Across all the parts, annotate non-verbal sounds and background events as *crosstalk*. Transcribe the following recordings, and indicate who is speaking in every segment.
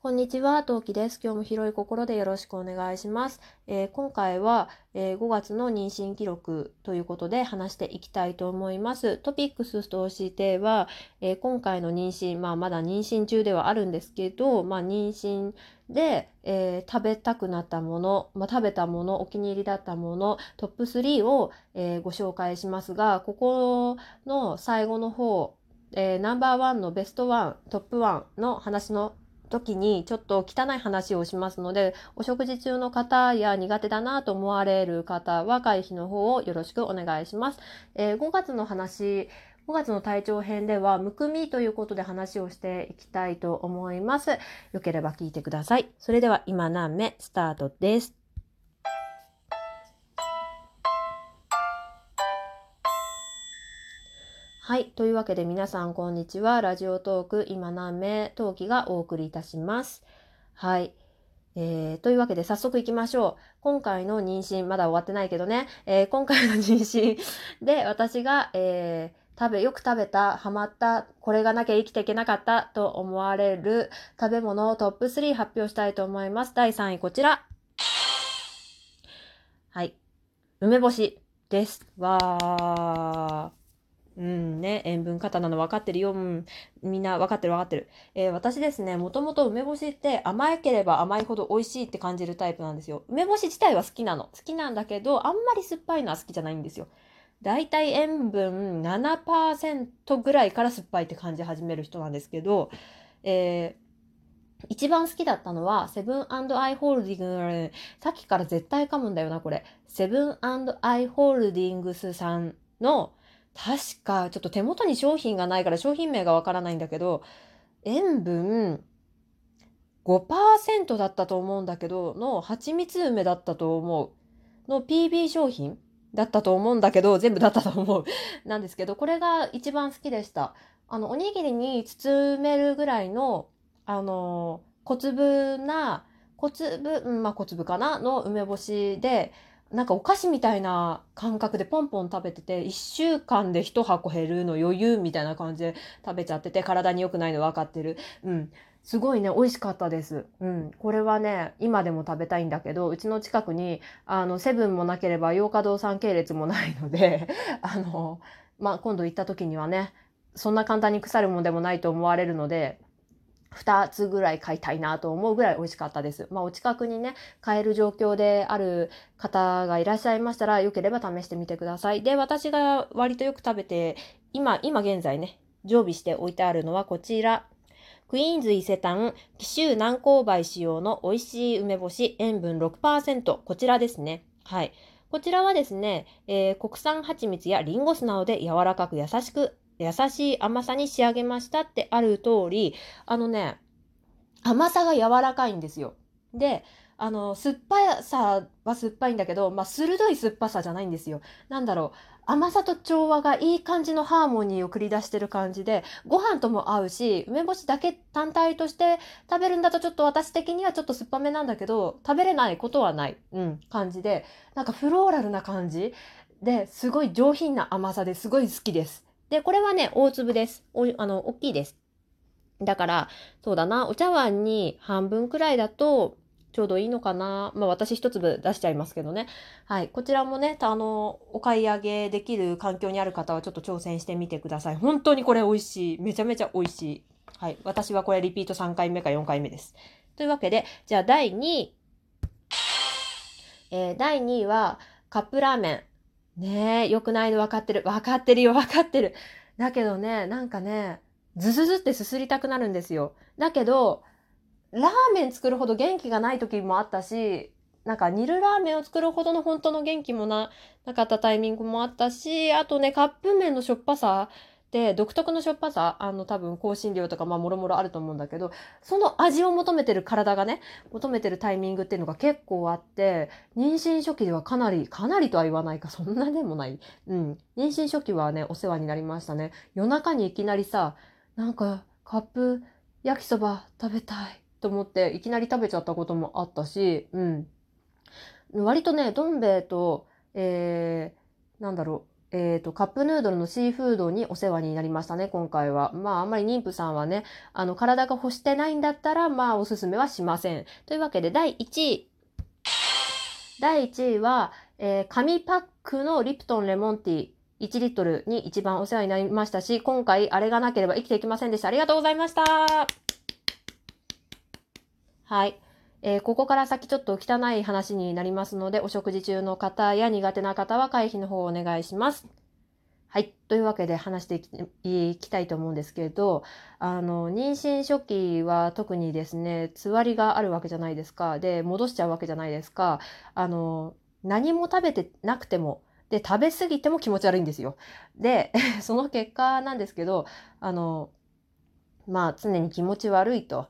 Speaker 1: こんにちは、トウキです。今日も広い心でよろしくお願いします。えー今回は、えー5月の妊娠記録ということで話していきたいと思います。トピックスとしては、えー今回の妊娠、まあまだ妊娠中ではあるんですけど、まあ妊娠で、え食べたくなったもの、まあ食べたもの、お気に入りだったもの、トップ3を、えーご紹介しますが、ここの最後の方、えナンバーワンのベストワン、トップワンの話の時にちょっと汚い話をしますので、お食事中の方や苦手だなと思われる方は回避の方をよろしくお願いします。えー5月の話、5月の体調編では、むくみということで話をしていきたいと思います。よければ聞いてください。それでは今何目スタートです。はい。というわけで皆さんこんにちは。ラジオトーク今何名陶器がお送りいたします。はい。えーというわけで早速行きましょう。今回の妊娠、まだ終わってないけどね。えー今回の妊娠 *laughs* で私が、えー食べ、よく食べた、ハマった、これがなきゃ生きていけなかったと思われる食べ物をトップ3発表したいと思います。第3位こちら。はい。梅干しです。わー。うんね、塩分過多なの分かってるよ。うん、みんな分かってる分かってる。えー私ですね、もともと梅干しって甘ければ甘いほど美味しいって感じるタイプなんですよ。梅干し自体は好きなの。好きなんだけど、あんまり酸っぱいのは好きじゃないんですよ。だいたい塩分7%ぐらいから酸っぱいって感じ始める人なんですけど、えー一番好きだったのは、セブンアイ・ホールディングス、さっきから絶対噛むんだよな、これ。セブンアイ・ホールディングスさんの、確か、ちょっと手元に商品がないから商品名がわからないんだけど、塩分5%だったと思うんだけど、の蜂蜜梅だったと思う。の PB 商品だったと思うんだけど、全部だったと思う。*laughs* なんですけど、これが一番好きでした。あの、おにぎりに包めるぐらいの、あの、小粒な、小粒、うん、まあ小粒かな？の梅干しで、なんかお菓子みたいな感覚でポンポン食べてて、1週間で1箱減るの余裕みたいな感じで食べちゃってて、体に良くないの分かってる。うん。すごいね、美味しかったです。うん。これはね、今でも食べたいんだけど、うちの近くに、あの、セブンもなければ、洋華堂さん系列もないので、*laughs* あの、まあ、今度行った時にはね、そんな簡単に腐るもんでもないと思われるので、2つぐらい買いたいなと思うぐらい美味しかったです。まあ、お近くにね、買える状況である方がいらっしゃいましたら、よければ試してみてください。で、私が割とよく食べて、今、今現在ね、常備して置いてあるのはこちら。クイーンズ伊勢丹、紀州南高梅使用の美味しい梅干し、塩分6%。こちらですね。はい。こちらはですね、えー国産蜂蜜やリンゴ酢などで柔らかく優しく、優しい甘さに仕上げましたってある通り、あのね、甘さが柔らかいんですよ。で、あの、酸っぱさは酸っぱいんだけど、まあ、鋭い酸っぱさじゃないんですよ。なんだろう。甘さと調和がいい感じのハーモニーを繰り出してる感じで、ご飯とも合うし、梅干しだけ単体として食べるんだとちょっと私的にはちょっと酸っぱめなんだけど、食べれないことはない、うん、感じで、なんかフローラルな感じで、すごい上品な甘さですごい好きです。で、これはね、大粒です。おあの、大きいです。だから、そうだな、お茶碗に半分くらいだと、ちょうどいいのかな。まあ私一粒出しちゃいますけどね。はい。こちらもね、あの、お買い上げできる環境にある方はちょっと挑戦してみてください。本当にこれ美味しい。めちゃめちゃ美味しい。はい。私はこれリピート3回目か4回目です。というわけで、じゃあ第2位。えー第2位はカップラーメン。ねえ、良くないの分かってる。分かってるよ、分かってる。だけどね、なんかね、ズズズってすすりたくなるんですよ。だけど、ラーメン作るほど元気がない時もあったし、なんか煮るラーメンを作るほどの本当の元気もな、なかったタイミングもあったし、あとね、カップ麺のしょっぱさって独特のしょっぱさ、あの多分香辛料とかまあもろもろあると思うんだけど、その味を求めてる体がね、求めてるタイミングっていうのが結構あって、妊娠初期ではかなり、かなりとは言わないか、そんなでもない。うん。妊娠初期はね、お世話になりましたね。夜中にいきなりさ、なんかカップ焼きそば食べたいと思っていきなり食べちゃったこともあったし、うん。割とね、どん兵衛と、えー、なんだろうえっ、と、カップヌードルのシーフードにお世話になりましたね、今回は。まあ、あんまり妊婦さんはね、あの、体が欲してないんだったら、まあ、おすすめはしません。というわけで、第1位。第1位は、えー、紙パックのリプトンレモンティー。1リットルに一番お世話になりましたし、今回あれがなければ生きていきませんでした。ありがとうございました。はい。えー、ここから先ちょっと汚い話になりますので、お食事中の方や苦手な方は回避の方をお願いします。はい。というわけで話していきたいと思うんですけど、あの、妊娠初期は特にですね、つわりがあるわけじゃないですか。で、戻しちゃうわけじゃないですか。あの、何も食べてなくても、で、食べ過ぎても気持ち悪いんですよ。で、*laughs* その結果なんですけど、あの、まあ、常に気持ち悪いと。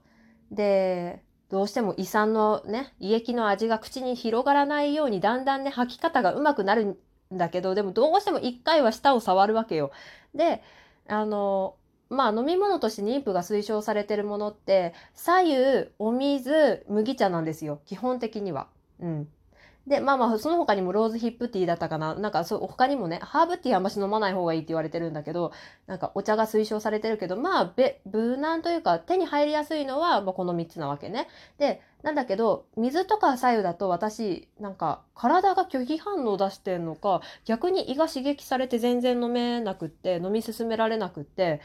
Speaker 1: で、どうしても胃酸のね、胃液の味が口に広がらないように、だんだんね、吐き方がうまくなるんだけど、でもどうしても一回は舌を触るわけよ。で、あの、まあ飲み物として妊婦が推奨されてるものって、左右、お水、麦茶なんですよ。基本的には。うん。で、まあまあ、その他にもローズヒップティーだったかな。なんか、そう、他にもね、ハーブティーあんまし飲まない方がいいって言われてるんだけど、なんかお茶が推奨されてるけど、まあ、べ、無難というか、手に入りやすいのは、まあ、この3つなわけね。で、なんだけど、水とか左右だと私、なんか、体が拒否反応を出してんのか、逆に胃が刺激されて全然飲めなくって、飲み進められなくって、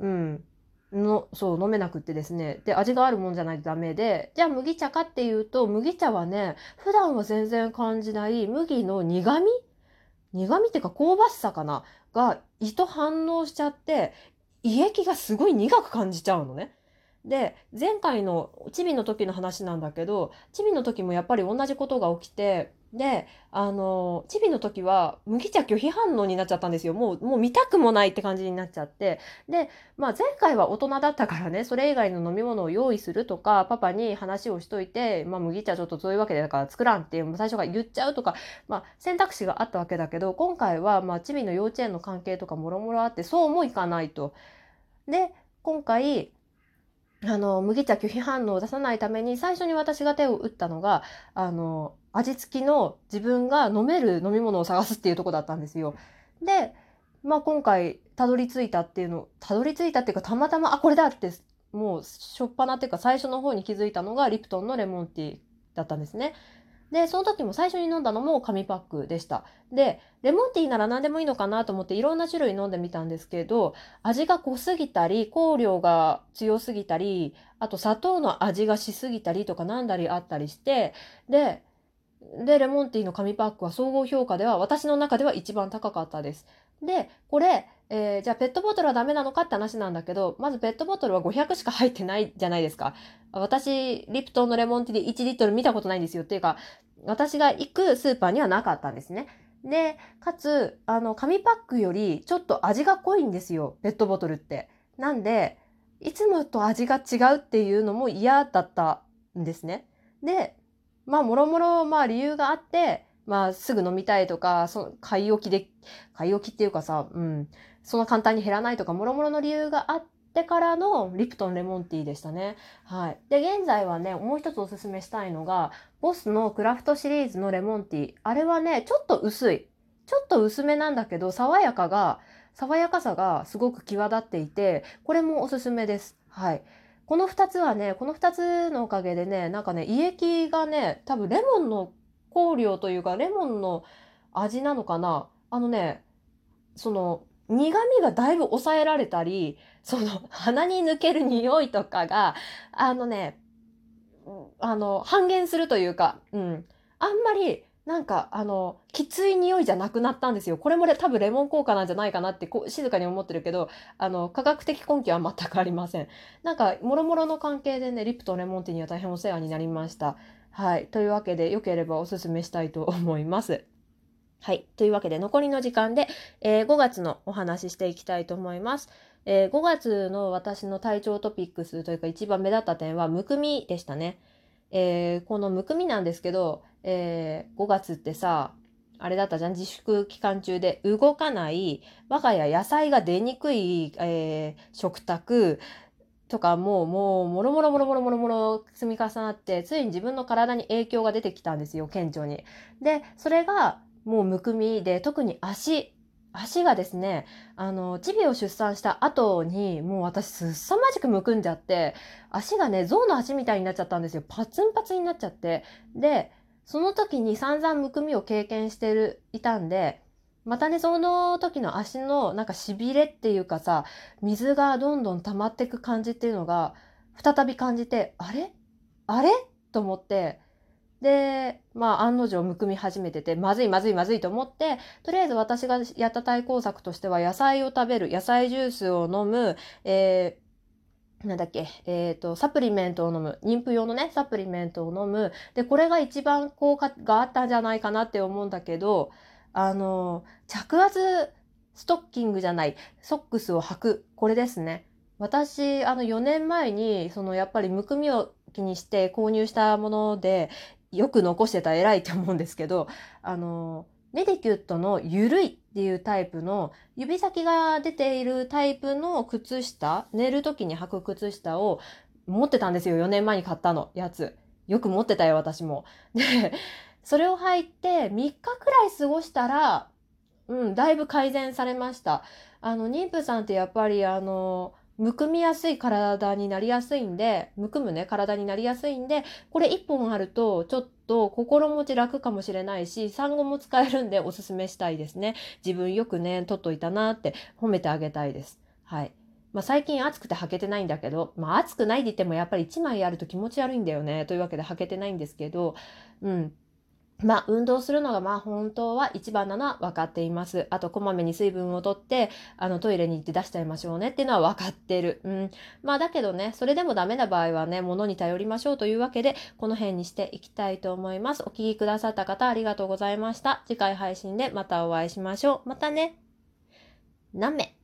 Speaker 1: うん。の、そう、飲めなくってですね。で、味があるもんじゃないとダメで、じゃあ麦茶かっていうと、麦茶はね、普段は全然感じない麦の苦味？苦味っていうか香ばしさかな？が胃と反応しちゃって、胃液がすごい苦く感じちゃうのね。で、前回のチビの時の話なんだけど、チビの時もやっぱり同じことが起きて、で、あの、チビの時は麦茶拒否反応になっちゃったんですよ。もう、もう見たくもないって感じになっちゃって。で、まあ前回は大人だったからね、それ以外の飲み物を用意するとか、パパに話をしといて、まあ麦茶ちょっとそういうわけだから作らんっていう最初から言っちゃうとか、まあ選択肢があったわけだけど、今回はまあチビの幼稚園の関係とかもろもろあって、そうもいかないと。で、今回、あの、麦茶拒否反応を出さないために、最初に私が手を打ったのが、あの、味付きの自分が飲める飲み物を探すっていうとこだったんですよ。で、まあ今回、たどり着いたっていうの、たどり着いたっていうか、たまたま、あ、これだって、もう、しょっぱなっていうか、最初の方に気づいたのが、リプトンのレモンティーだったんですね。で、その時も最初に飲んだのも紙パックでした。で、レモンティーなら何でもいいのかなと思っていろんな種類飲んでみたんですけど、味が濃すぎたり、香料が強すぎたり、あと砂糖の味がしすぎたりとかなんだりあったりして、で、で、レモンティーの紙パックは総合評価では私の中では一番高かったです。で、これ、えー、じゃあペットボトルはダメなのかって話なんだけど、まずペットボトルは500しか入ってないじゃないですか。私、リプトンのレモンティーで1リットル見たことないんですよ。っていうか、私が行くスーパーにはなかったんですね。で、かつ、あの、紙パックよりちょっと味が濃いんですよ。ペットボトルって。なんで、いつもと味が違うっていうのも嫌だったんですね。で、まあ、もろもろ、まあ、理由があって、まあ、すぐ飲みたいとか、その、買い置きで、買い置きっていうかさ、うん、そんな簡単に減らないとか、もろもろの理由があってからのリプトンレモンティーでしたね。はい。で、現在はね、もう一つおすすめしたいのが、ボスのクラフトシリーズのレモンティー。あれはね、ちょっと薄い。ちょっと薄めなんだけど、爽やかが、爽やかさがすごく際立っていて、これもおすすめです。はい。この二つはね、この二つのおかげでね、なんかね、胃液がね、多分レモンの香料というか、レモンの味なのかなあのね、その、苦味がだいぶ抑えられたり、その、鼻に抜ける匂いとかが、あのね、あの、半減するというか、うん。あんまり、なんか、あの、きつい匂いじゃなくなったんですよ。これも多分レモン効果なんじゃないかなってこう静かに思ってるけど、あの、科学的根拠は全くありません。なんか、もろもろの関係でね、リプとレモンティーには大変お世話になりました。はい。というわけで、よければおすすめしたいと思います。はい。というわけで、残りの時間で、えー、5月のお話ししていきたいと思います。えー、5月の私の体調トピックスというか一番目立った点は、むくみでしたね。えー、このむくみなんですけど、えー、5月ってさ、あれだったじゃん？自粛期間中で動かない、我が家野菜が出にくい、えー、食卓とかもう、もう、もろもろもろもろもろもろ積み重なって、ついに自分の体に影響が出てきたんですよ、顕著に。で、それがもうむくみで、特に足足がですね、あの、チビを出産した後に、もう私すさまじくむくんじゃって、足がね、象の足みたいになっちゃったんですよ。パツンパツンになっちゃって。で、その時に散々むくみを経験してる、いたんで、またね、その時の足のなんか痺れっていうかさ、水がどんどん溜まっていく感じっていうのが、再び感じて、あれ？あれ？と思って、で、まあ案の定むくみ始めてて、まずいまずいまずいと思って、とりあえず私がやった対抗策としては、野菜を食べる、野菜ジュースを飲む、えー、なんだっけ、えっ、ー、と、サプリメントを飲む。妊婦用のね、サプリメントを飲む。で、これが一番効果があったんじゃないかなって思うんだけど、あの、着圧ストッキングじゃない、ソックスを履く。これですね。私、あの、4年前に、その、やっぱりむくみを気にして購入したもので、よく残してた偉いって思うんですけど、あの、メディキュットのゆるいっていうタイプの指先が出ているタイプの靴下、寝る時に履く靴下を持ってたんですよ。4年前に買ったの、やつ。よく持ってたよ、私も。で、それを履いて3日くらい過ごしたら、うん、だいぶ改善されました。あの、妊婦さんってやっぱりあの、むくみやすい体になりやすいんで、むくむね、体になりやすいんで、これ1本あると、ちょっと心持ち楽かもしれないし、産後も使えるんでおすすめしたいですね。自分よくね、取っといたなって褒めてあげたいです。はい。まあ、最近暑くて履けてないんだけど、まあ、暑くないって言ってもやっぱり1枚あると気持ち悪いんだよね。というわけで履けてないんですけど、うん。まあ、運動するのがまあ本当は一番なのは分かっています。あと、こまめに水分をとって、あの、トイレに行って出しちゃいましょうねっていうのは分かってる。うん。まあ、だけどね、それでもダメな場合はね、物に頼りましょうというわけで、この辺にしていきたいと思います。お聴きくださった方ありがとうございました。次回配信でまたお会いしましょう。またね。なめ。